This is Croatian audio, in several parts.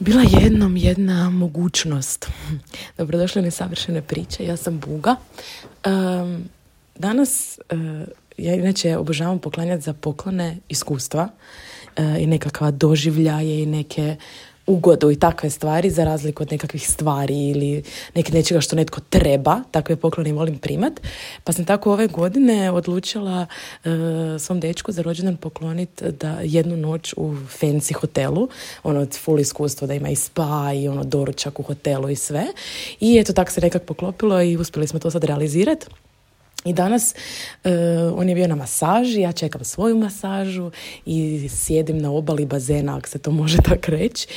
Bila jednom jedna mogućnost. Dobrodošli na savršene priče. Ja sam Buga. danas, uh, ja inače obožavam poklanjati za poklone iskustva uh, i nekakva doživljaje i neke ugodu i takve stvari za razliku od nekakvih stvari ili neke nečega što netko treba, takve poklone volim primat. Pa sam tako ove godine odlučila uh, svom dečku za rođendan pokloniti da jednu noć u fancy hotelu, ono full iskustvo da ima i spa i ono doručak u hotelu i sve. I eto tako se nekak poklopilo i uspjeli smo to sad realizirati. I danas uh, on je bio na masaži, ja čekam svoju masažu i sjedim na obali bazena, ako se to može tako reći.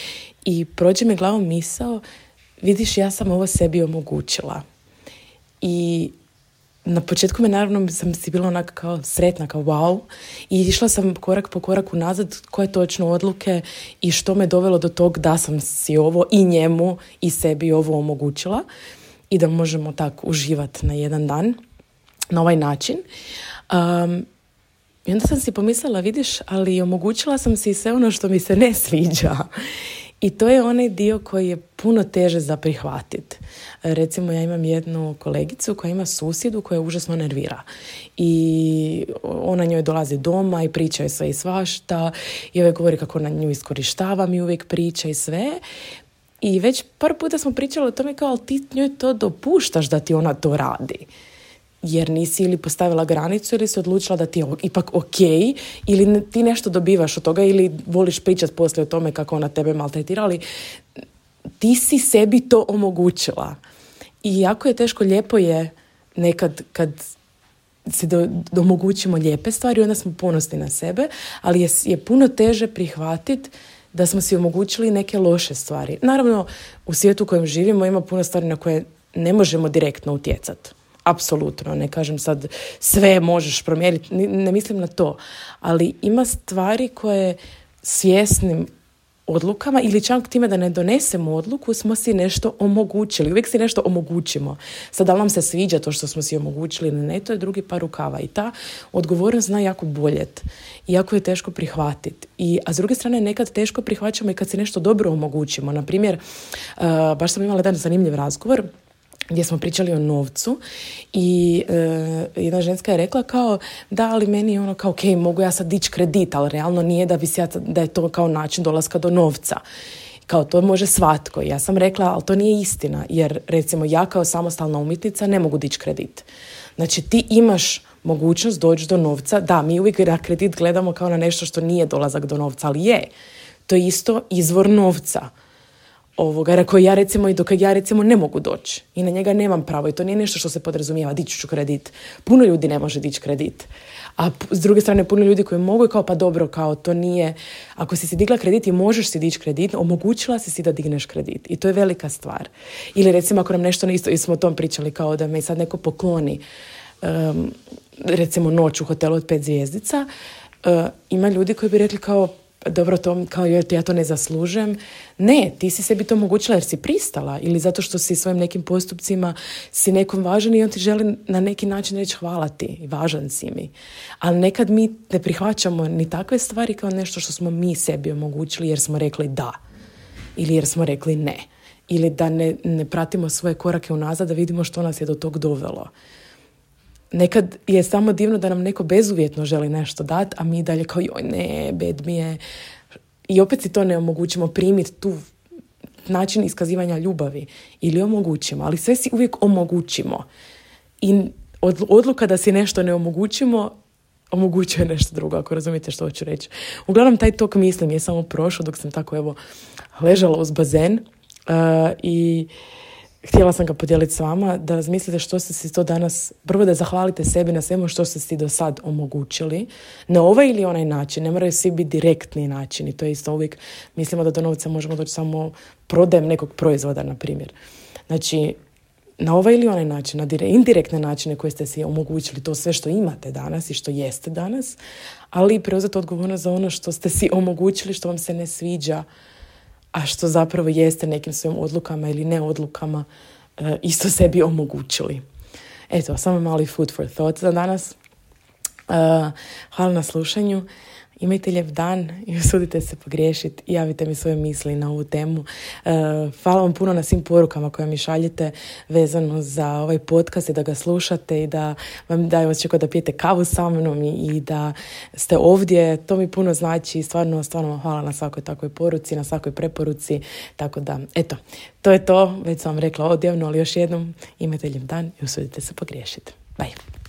I prođe mi glavom misao, vidiš, ja sam ovo sebi omogućila. I na početku me naravno sam si bila onako kao sretna, kao wow. I išla sam korak po koraku nazad koje točno odluke i što me dovelo do tog da sam si ovo i njemu i sebi ovo omogućila i da možemo tako uživati na jedan dan na ovaj način. Um, I onda sam si pomislila, vidiš, ali omogućila sam si sve ono što mi se ne sviđa. I to je onaj dio koji je puno teže za prihvatiti. Recimo, ja imam jednu kolegicu koja ima susjedu koja užasno nervira. I ona njoj dolazi doma i priča je sve i svašta. I uvijek govori kako na nju iskorištava mi uvijek priča i sve. I već par puta smo pričali o tome kao, ali ti njoj to dopuštaš da ti ona to radi jer nisi ili postavila granicu ili si odlučila da ti je ipak ok ili ti nešto dobivaš od toga ili voliš pričati poslije o tome kako ona tebe maltretira, ali ti si sebi to omogućila. I jako je teško, lijepo je nekad kad si do, omogućimo lijepe stvari, onda smo ponosni na sebe, ali je, je puno teže prihvatiti da smo si omogućili neke loše stvari. Naravno, u svijetu u kojem živimo ima puno stvari na koje ne možemo direktno utjecati apsolutno, ne kažem sad sve možeš promijeniti, ne mislim na to, ali ima stvari koje svjesnim odlukama ili čak time da ne donesemo odluku smo si nešto omogućili. Uvijek si nešto omogućimo. Sad da li nam se sviđa to što smo si omogućili ili ne, to je drugi par rukava. I ta odgovornost zna jako boljet. I jako je teško prihvatiti. I, a s druge strane nekad teško prihvaćamo i kad si nešto dobro omogućimo. Na primjer, uh, baš sam imala jedan zanimljiv razgovor gdje smo pričali o novcu i e, jedna ženska je rekla kao da ali meni je ono kao ok mogu ja sad dići kredit ali realno nije da, ja, da je to kao način dolaska do novca. Kao to može svatko. Ja sam rekla ali to nije istina jer recimo ja kao samostalna umjetnica ne mogu dići kredit. Znači ti imaš mogućnost doći do novca. Da mi uvijek na kredit gledamo kao na nešto što nije dolazak do novca ali je. To je isto izvor novca ovoga, na koji ja recimo i dok ja recimo ne mogu doći i na njega nemam pravo i to nije nešto što se podrazumijeva, dići ću kredit. Puno ljudi ne može dići kredit. A s druge strane puno ljudi koji mogu kao pa dobro kao to nije, ako si si digla kredit i možeš si dići kredit, omogućila si si da digneš kredit i to je velika stvar. Ili recimo ako nam nešto ne isto, i smo o tom pričali kao da me sad neko pokloni um, recimo noć u hotelu od pet zvijezdica, uh, ima ljudi koji bi rekli kao dobro to kao ja to ne zaslužujem. Ne, ti si sebi to omogućila jer si pristala ili zato što si svojim nekim postupcima si nekom važan i on ti želi na neki način reći hvala ti važan si mi. Ali nekad mi ne prihvaćamo ni takve stvari kao nešto što smo mi sebi omogućili jer smo rekli da ili jer smo rekli ne ili da ne, ne pratimo svoje korake unazad da vidimo što nas je do tog dovelo nekad je samo divno da nam neko bezuvjetno želi nešto dati, a mi dalje kao joj ne, bed mi je. I opet si to ne omogućimo primiti tu način iskazivanja ljubavi ili omogućimo, ali sve si uvijek omogućimo. I odluka da si nešto ne omogućimo omogućuje nešto drugo, ako razumijete što hoću reći. Uglavnom, taj tok mislim je samo prošao dok sam tako evo ležala uz bazen uh, i htjela sam ga podijeliti s vama, da razmislite što ste si to danas, prvo da zahvalite sebi na svemu što ste si do sad omogućili, na ovaj ili onaj način, ne moraju svi biti direktni načini, to je isto uvijek, mislimo da do novca možemo doći samo prodajem nekog proizvoda, na primjer. Znači, na ovaj ili onaj način, na indirektne načine koje ste si omogućili, to sve što imate danas i što jeste danas, ali preuzeti odgovornost za ono što ste si omogućili, što vam se ne sviđa, a što zapravo jeste nekim svojim odlukama ili ne odlukama e, isto sebi omogućili. Eto, samo mali food for thought za danas. Uh, hvala na slušanju imajte lijep dan i usudite se pogriješiti i javite mi svoje misli na ovu temu. E, hvala vam puno na svim porukama koje mi šaljete vezano za ovaj podcast i da ga slušate i da vam daju očekao da pijete kavu sa mnom i, da ste ovdje. To mi puno znači stvarno, stvarno vam hvala na svakoj takvoj poruci, na svakoj preporuci. Tako da, eto, to je to. Već sam vam rekla odjavno, ali još jednom imajte lijep dan i usudite se pogriješiti. Bye.